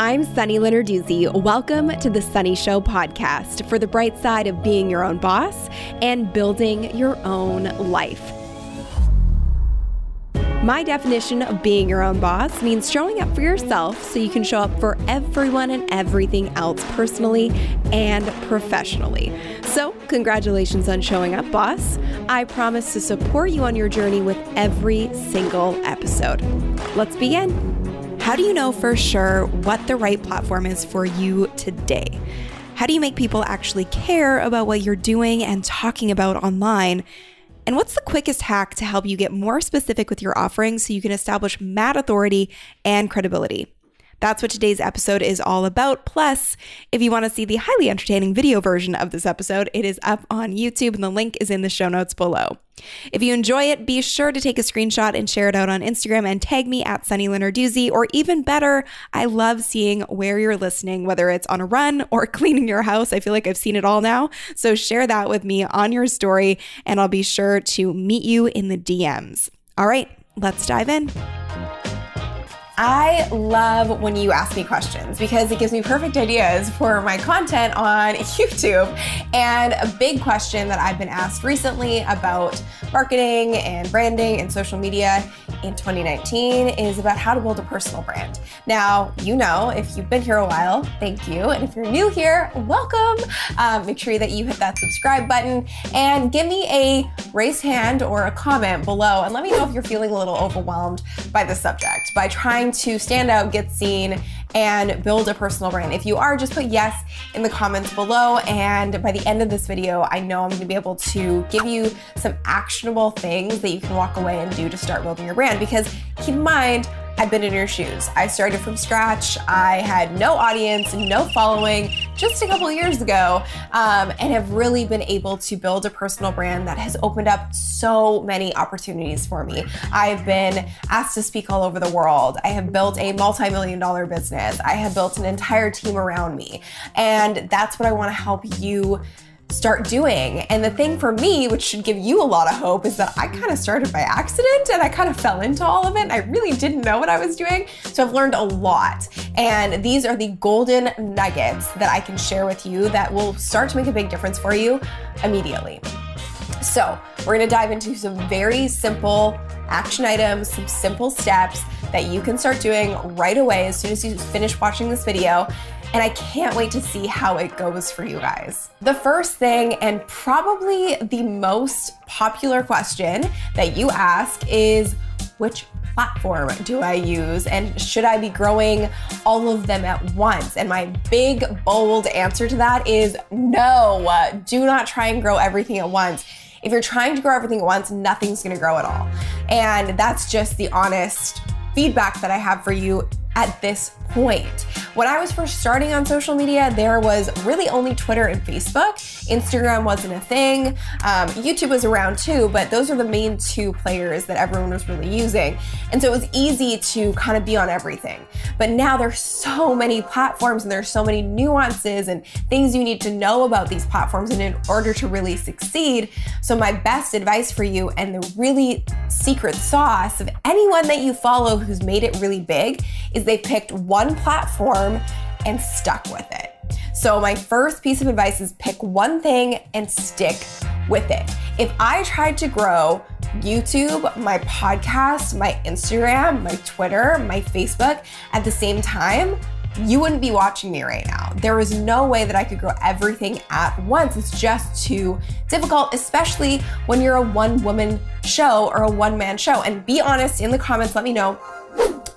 I'm Sunny Lenarduzzi. Welcome to the Sunny Show podcast for the bright side of being your own boss and building your own life. My definition of being your own boss means showing up for yourself so you can show up for everyone and everything else personally and professionally. So, congratulations on showing up, boss. I promise to support you on your journey with every single episode. Let's begin. How do you know for sure what the right platform is for you today? How do you make people actually care about what you're doing and talking about online? And what's the quickest hack to help you get more specific with your offering so you can establish mad authority and credibility? That's what today's episode is all about. Plus, if you want to see the highly entertaining video version of this episode, it is up on YouTube and the link is in the show notes below. If you enjoy it, be sure to take a screenshot and share it out on Instagram and tag me at Sunny Lenarduzzi. Or even better, I love seeing where you're listening, whether it's on a run or cleaning your house. I feel like I've seen it all now. So share that with me on your story, and I'll be sure to meet you in the DMs. All right, let's dive in. I love when you ask me questions because it gives me perfect ideas for my content on YouTube. And a big question that I've been asked recently about marketing and branding and social media in 2019 is about how to build a personal brand. Now, you know, if you've been here a while, thank you. And if you're new here, welcome. Um, make sure that you hit that subscribe button and give me a raise hand or a comment below and let me know if you're feeling a little overwhelmed by the subject by trying to stand out, get seen, and build a personal brand. If you are, just put yes in the comments below. And by the end of this video, I know I'm gonna be able to give you some actionable things that you can walk away and do to start building your brand. Because keep in mind, I've been in your shoes. I started from scratch. I had no audience, no following just a couple years ago, um, and have really been able to build a personal brand that has opened up so many opportunities for me. I've been asked to speak all over the world. I have built a multi million dollar business. I have built an entire team around me. And that's what I want to help you start doing. And the thing for me, which should give you a lot of hope, is that I kind of started by accident and I kind of fell into all of it. I really didn't know what I was doing. So I've learned a lot. And these are the golden nuggets that I can share with you that will start to make a big difference for you immediately. So, we're gonna dive into some very simple action items, some simple steps that you can start doing right away as soon as you finish watching this video and I can't wait to see how it goes for you guys. The first thing, and probably the most popular question that you ask, is which platform do I use? And should I be growing all of them at once? And my big, bold answer to that is no, do not try and grow everything at once. If you're trying to grow everything at once, nothing's gonna grow at all. And that's just the honest feedback that I have for you at this point. When I was first starting on social media, there was really only Twitter and Facebook. Instagram wasn't a thing. Um, YouTube was around too, but those are the main two players that everyone was really using. And so it was easy to kind of be on everything. But now there's so many platforms and there's so many nuances and things you need to know about these platforms and in order to really succeed. So my best advice for you and the really secret sauce of anyone that you follow who's made it really big is they picked one platform and stuck with it. So, my first piece of advice is pick one thing and stick with it. If I tried to grow YouTube, my podcast, my Instagram, my Twitter, my Facebook at the same time, you wouldn't be watching me right now. There is no way that I could grow everything at once. It's just too difficult, especially when you're a one woman show or a one man show. And be honest in the comments, let me know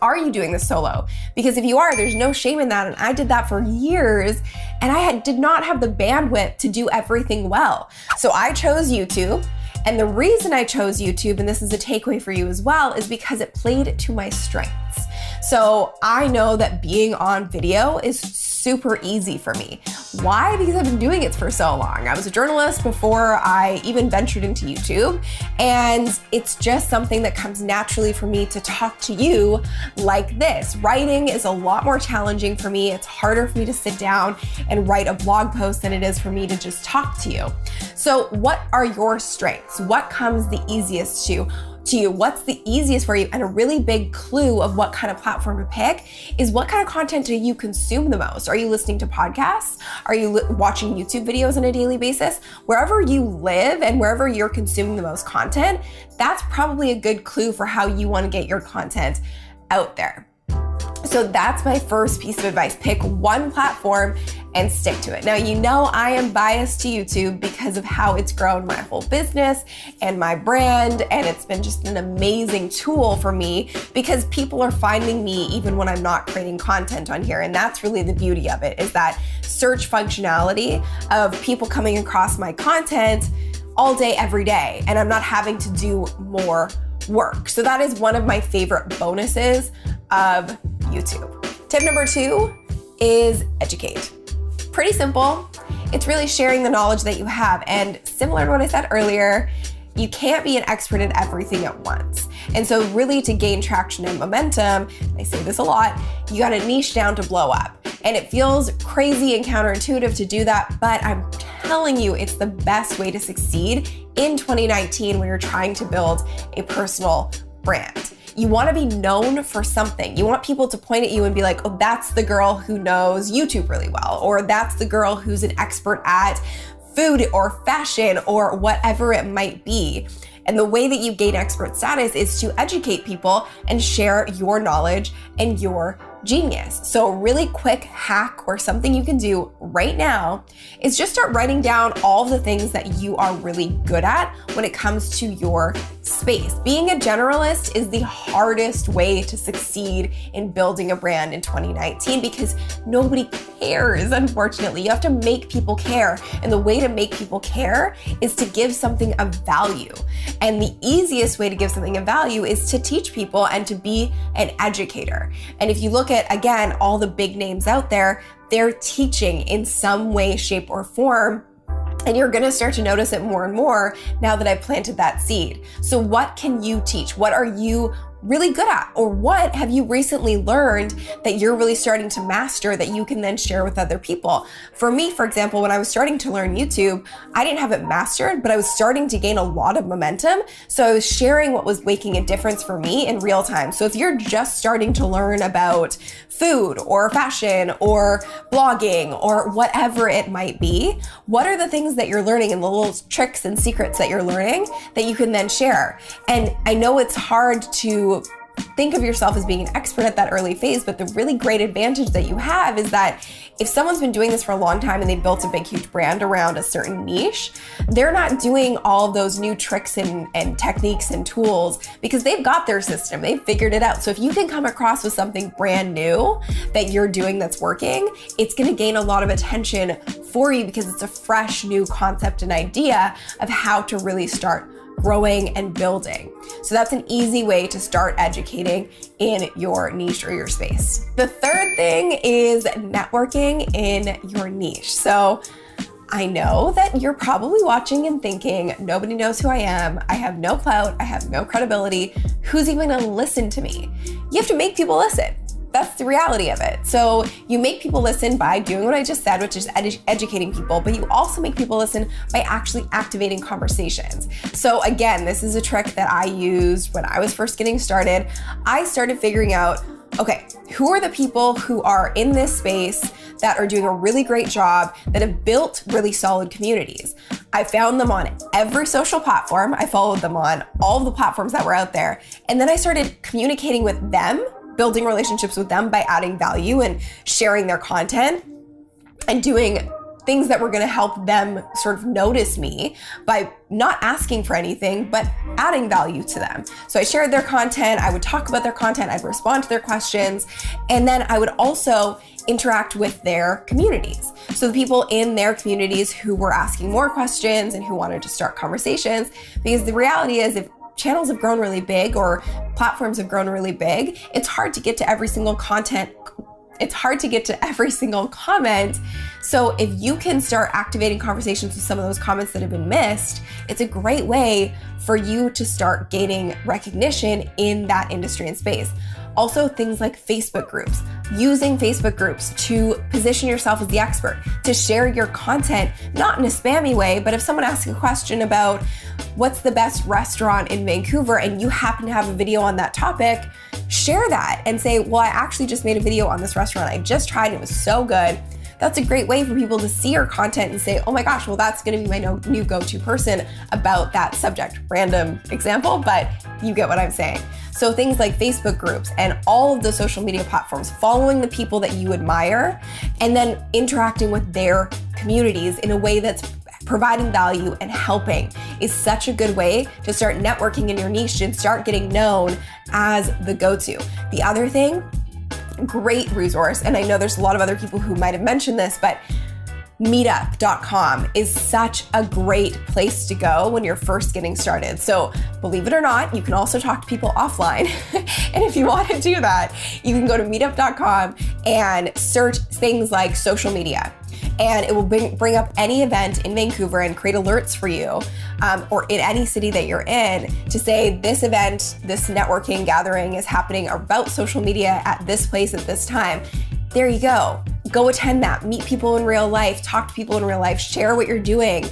are you doing this solo? Because if you are, there's no shame in that. And I did that for years and I had, did not have the bandwidth to do everything well. So I chose YouTube. And the reason I chose YouTube, and this is a takeaway for you as well, is because it played to my strengths. So I know that being on video is super easy for me. Why? Because I've been doing it for so long. I was a journalist before I even ventured into YouTube, and it's just something that comes naturally for me to talk to you like this. Writing is a lot more challenging for me. It's harder for me to sit down and write a blog post than it is for me to just talk to you. So, what are your strengths? What comes the easiest to to you? What's the easiest for you? And a really big clue of what kind of platform to pick is what kind of content do you consume the most? Are you listening to podcasts? Are you watching YouTube videos on a daily basis? Wherever you live and wherever you're consuming the most content, that's probably a good clue for how you want to get your content out there. So that's my first piece of advice. Pick one platform and stick to it. Now, you know, I am biased to YouTube because of how it's grown my whole business and my brand. And it's been just an amazing tool for me because people are finding me even when I'm not creating content on here. And that's really the beauty of it is that search functionality of people coming across my content all day, every day. And I'm not having to do more work. So that is one of my favorite bonuses of YouTube. Tip number two is educate. Pretty simple. It's really sharing the knowledge that you have. And similar to what I said earlier, you can't be an expert in everything at once. And so, really, to gain traction and momentum, I say this a lot, you got to niche down to blow up. And it feels crazy and counterintuitive to do that, but I'm telling you, it's the best way to succeed in 2019 when you're trying to build a personal brand. You want to be known for something. You want people to point at you and be like, oh, that's the girl who knows YouTube really well, or that's the girl who's an expert at food or fashion or whatever it might be. And the way that you gain expert status is to educate people and share your knowledge and your genius. So, a really quick hack or something you can do right now is just start writing down all the things that you are really good at when it comes to your space. Being a generalist is the hardest way to succeed in building a brand in 2019 because nobody cares, unfortunately. You have to make people care. And the way to make people care is to give something of value. And the easiest way to give something of value is to teach people and to be an educator. And if you look at, again, all the big names out there, they're teaching in some way, shape, or form and you're going to start to notice it more and more now that I've planted that seed. So, what can you teach? What are you really good at? Or what have you recently learned that you're really starting to master that you can then share with other people? For me, for example, when I was starting to learn YouTube, I didn't have it mastered, but I was starting to gain a lot of momentum. So I was sharing what was making a difference for me in real time. So if you're just starting to learn about food or fashion or blogging or whatever it might be, what are the things that you're learning and the little tricks and secrets that you're learning that you can then share? And I know it's hard to think of yourself as being an expert at that early phase, but the really great advantage that you have is that if someone's been doing this for a long time and they built a big, huge brand around a certain niche, they're not doing all those new tricks and, and techniques and tools because they've got their system, they've figured it out. So if you can come across with something brand new that you're doing that's working, it's gonna gain a lot of attention for you because it's a fresh new concept and idea of how to really start growing and building. So that's an easy way to start educating in your niche or your space. The third thing is networking in your niche. So I know that you're probably watching and thinking, nobody knows who I am. I have no clout. I have no credibility. Who's even gonna listen to me? You have to make people listen that's the reality of it. So you make people listen by doing what I just said, which is educating people, but you also make people listen by actually activating conversations. So again, this is a trick that I used when I was first getting started. I started figuring out okay, who are the people who are in this space that are doing a really great job, that have built really solid communities? I found them on every social platform. I followed them on all the platforms that were out there. And then I started communicating with them building relationships with them by adding value and sharing their content and doing things that were going to help them sort of notice me by not asking for anything, but adding value to them. So I shared their content, I would talk about their content, I'd respond to their questions, and then I would also interact with their communities. So the people in their communities who were asking more questions and who wanted to start conversations, because the reality is if channels have grown really big or platforms have grown really big, it's hard to get to every single content. It's hard to get to every single comment. So, if you can start activating conversations with some of those comments that have been missed, it's a great way for you to start gaining recognition in that industry and space. Also, things like Facebook groups, using Facebook groups to position yourself as the expert, to share your content, not in a spammy way, but if someone asks a question about what's the best restaurant in Vancouver and you happen to have a video on that topic, share that and say, Well, I actually just made a video on this restaurant I just tried and it was so good that's a great way for people to see your content and say, oh my gosh, well, that's going to be my new go to person about that subject. Random example, but you get what I'm saying. So things like Facebook groups and all of the social media platforms, following the people that you admire, and then interacting with their communities in a way that's providing value and helping is such a good way to start networking in your niche and start getting known as the go to. The other thing great resource. And I know there's a lot of other people who might have mentioned this, but meetup.com is such a great place to go when you're first getting started. So, believe it or not, you can also talk to people offline. and if you want to do that, you can go to meetup.com and search things like social media and it will bring, bring up any event in Vancouver and create alerts for you um, or in any city that you're in to say this event, this networking gathering is happening about social media at this place at this time. There you go. Go attend that, meet people in real life, talk to people in real life, share what you're doing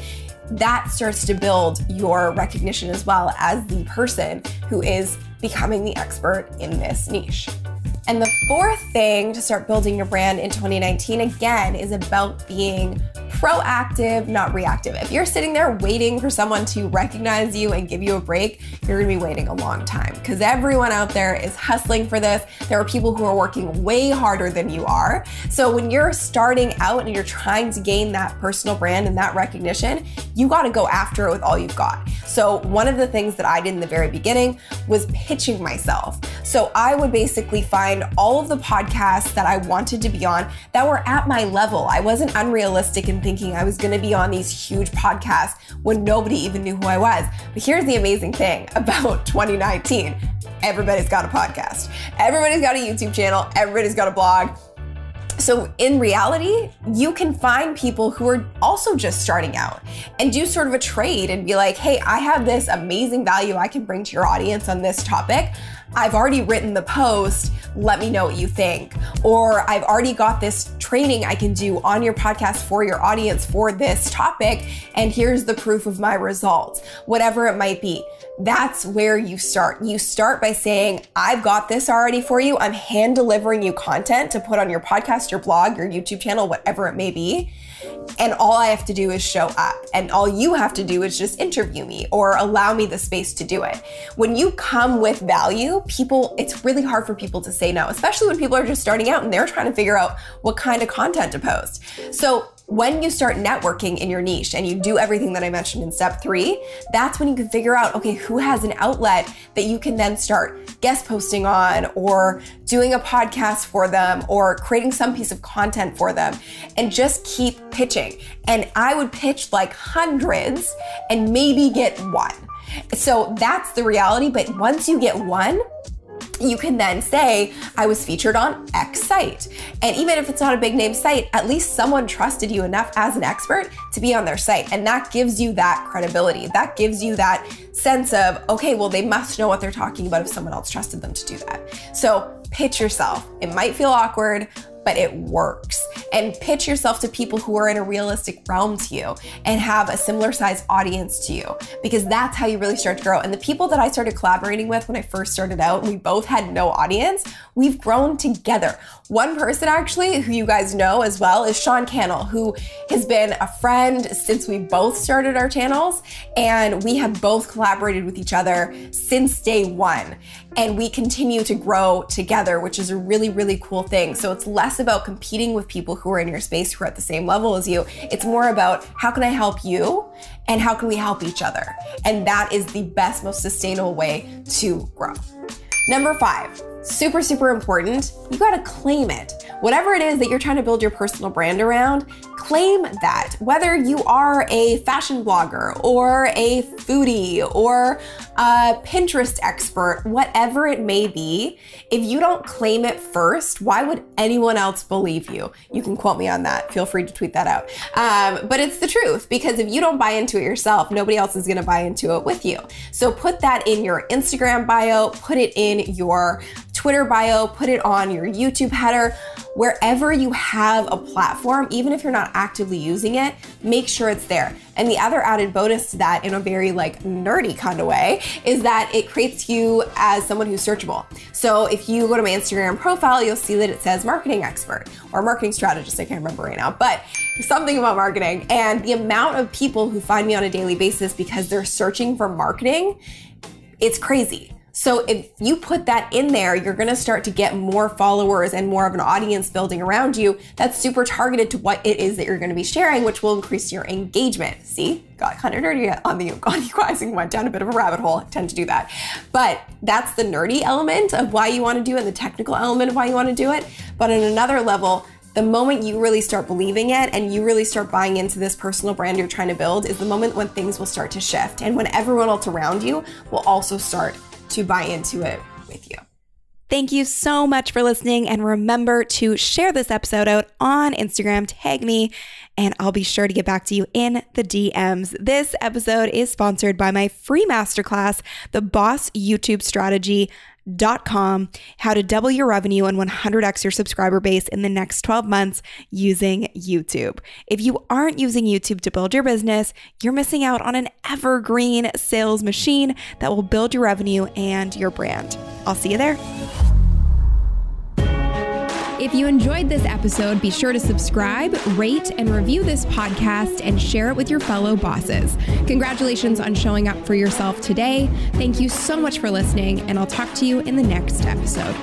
that starts to build your recognition as well as the person who is becoming the expert in this niche. And the fourth thing to start building your brand in 2019, again, is about being proactive, not reactive. If you're sitting there waiting for someone to recognize you and give you a break, you're gonna be waiting a long time because everyone out there is hustling for this. There are people who are working way harder than you are. So when you're starting out and you're trying to gain that personal brand and that recognition, you gotta go after it with all you've got. So one of the things that I did in the very beginning was pitching myself. So I would basically find all of the podcasts that I wanted to be on that were at my level. I wasn't unrealistic in thinking I was going to be on these huge podcasts when nobody even knew who I was. But here's the amazing thing about 2019 everybody's got a podcast, everybody's got a YouTube channel, everybody's got a blog. So, in reality, you can find people who are also just starting out and do sort of a trade and be like, hey, I have this amazing value I can bring to your audience on this topic. I've already written the post. Let me know what you think. Or I've already got this training I can do on your podcast for your audience for this topic. And here's the proof of my results, whatever it might be. That's where you start. You start by saying, I've got this already for you. I'm hand delivering you content to put on your podcast, your blog, your YouTube channel, whatever it may be. And all I have to do is show up. And all you have to do is just interview me or allow me the space to do it. When you come with value, people, it's really hard for people to say no, especially when people are just starting out and they're trying to figure out what kind of content to post. So when you start networking in your niche and you do everything that I mentioned in step three, that's when you can figure out, okay, who has an outlet that you can then start guest posting on or doing a podcast for them or creating some piece of content for them and just keep pitching. And I would pitch like hundreds and maybe get one. So that's the reality. But once you get one, you can then say, I was featured on X site. And even if it's not a big name site, at least someone trusted you enough as an expert to be on their site. And that gives you that credibility. That gives you that sense of, okay, well, they must know what they're talking about if someone else trusted them to do that. So pitch yourself. It might feel awkward, but it works. And pitch yourself to people who are in a realistic realm to you and have a similar size audience to you because that's how you really start to grow. And the people that I started collaborating with when I first started out, we both had no audience, we've grown together. One person actually who you guys know as well is Sean Cannell, who has been a friend since we both started our channels. And we have both collaborated with each other since day one. And we continue to grow together, which is a really, really cool thing. So it's less about competing with people who are in your space who are at the same level as you. It's more about how can I help you and how can we help each other? And that is the best, most sustainable way to grow. Number five, super, super important, you gotta claim it. Whatever it is that you're trying to build your personal brand around, claim that. Whether you are a fashion blogger or a foodie or a Pinterest expert, whatever it may be, if you don't claim it first, why would anyone else believe you? You can quote me on that. Feel free to tweet that out. Um, but it's the truth because if you don't buy into it yourself, nobody else is gonna buy into it with you. So put that in your Instagram bio, put it in your Twitter bio, put it on your YouTube header. Wherever you have a platform, even if you're not actively using it, make sure it's there. And the other added bonus to that, in a very like nerdy kind of way, is that it creates you as someone who's searchable. So if you go to my Instagram profile, you'll see that it says marketing expert or marketing strategist. I can't remember right now, but something about marketing. And the amount of people who find me on a daily basis because they're searching for marketing, it's crazy. So if you put that in there, you're going to start to get more followers and more of an audience building around you that's super targeted to what it is that you're going to be sharing, which will increase your engagement. See, got kind of nerdy on the on you went down a bit of a rabbit hole. I tend to do that. But that's the nerdy element of why you want to do it, and the technical element of why you want to do it. But on another level, the moment you really start believing it and you really start buying into this personal brand you're trying to build is the moment when things will start to shift and when everyone else around you will also start to buy into it with you. Thank you so much for listening. And remember to share this episode out on Instagram, tag me, and I'll be sure to get back to you in the DMs. This episode is sponsored by my free masterclass, The Boss YouTube Strategy dot com how to double your revenue and 100x your subscriber base in the next 12 months using YouTube. If you aren't using YouTube to build your business, you're missing out on an evergreen sales machine that will build your revenue and your brand. I'll see you there. If you enjoyed this episode, be sure to subscribe, rate, and review this podcast and share it with your fellow bosses. Congratulations on showing up for yourself today. Thank you so much for listening, and I'll talk to you in the next episode.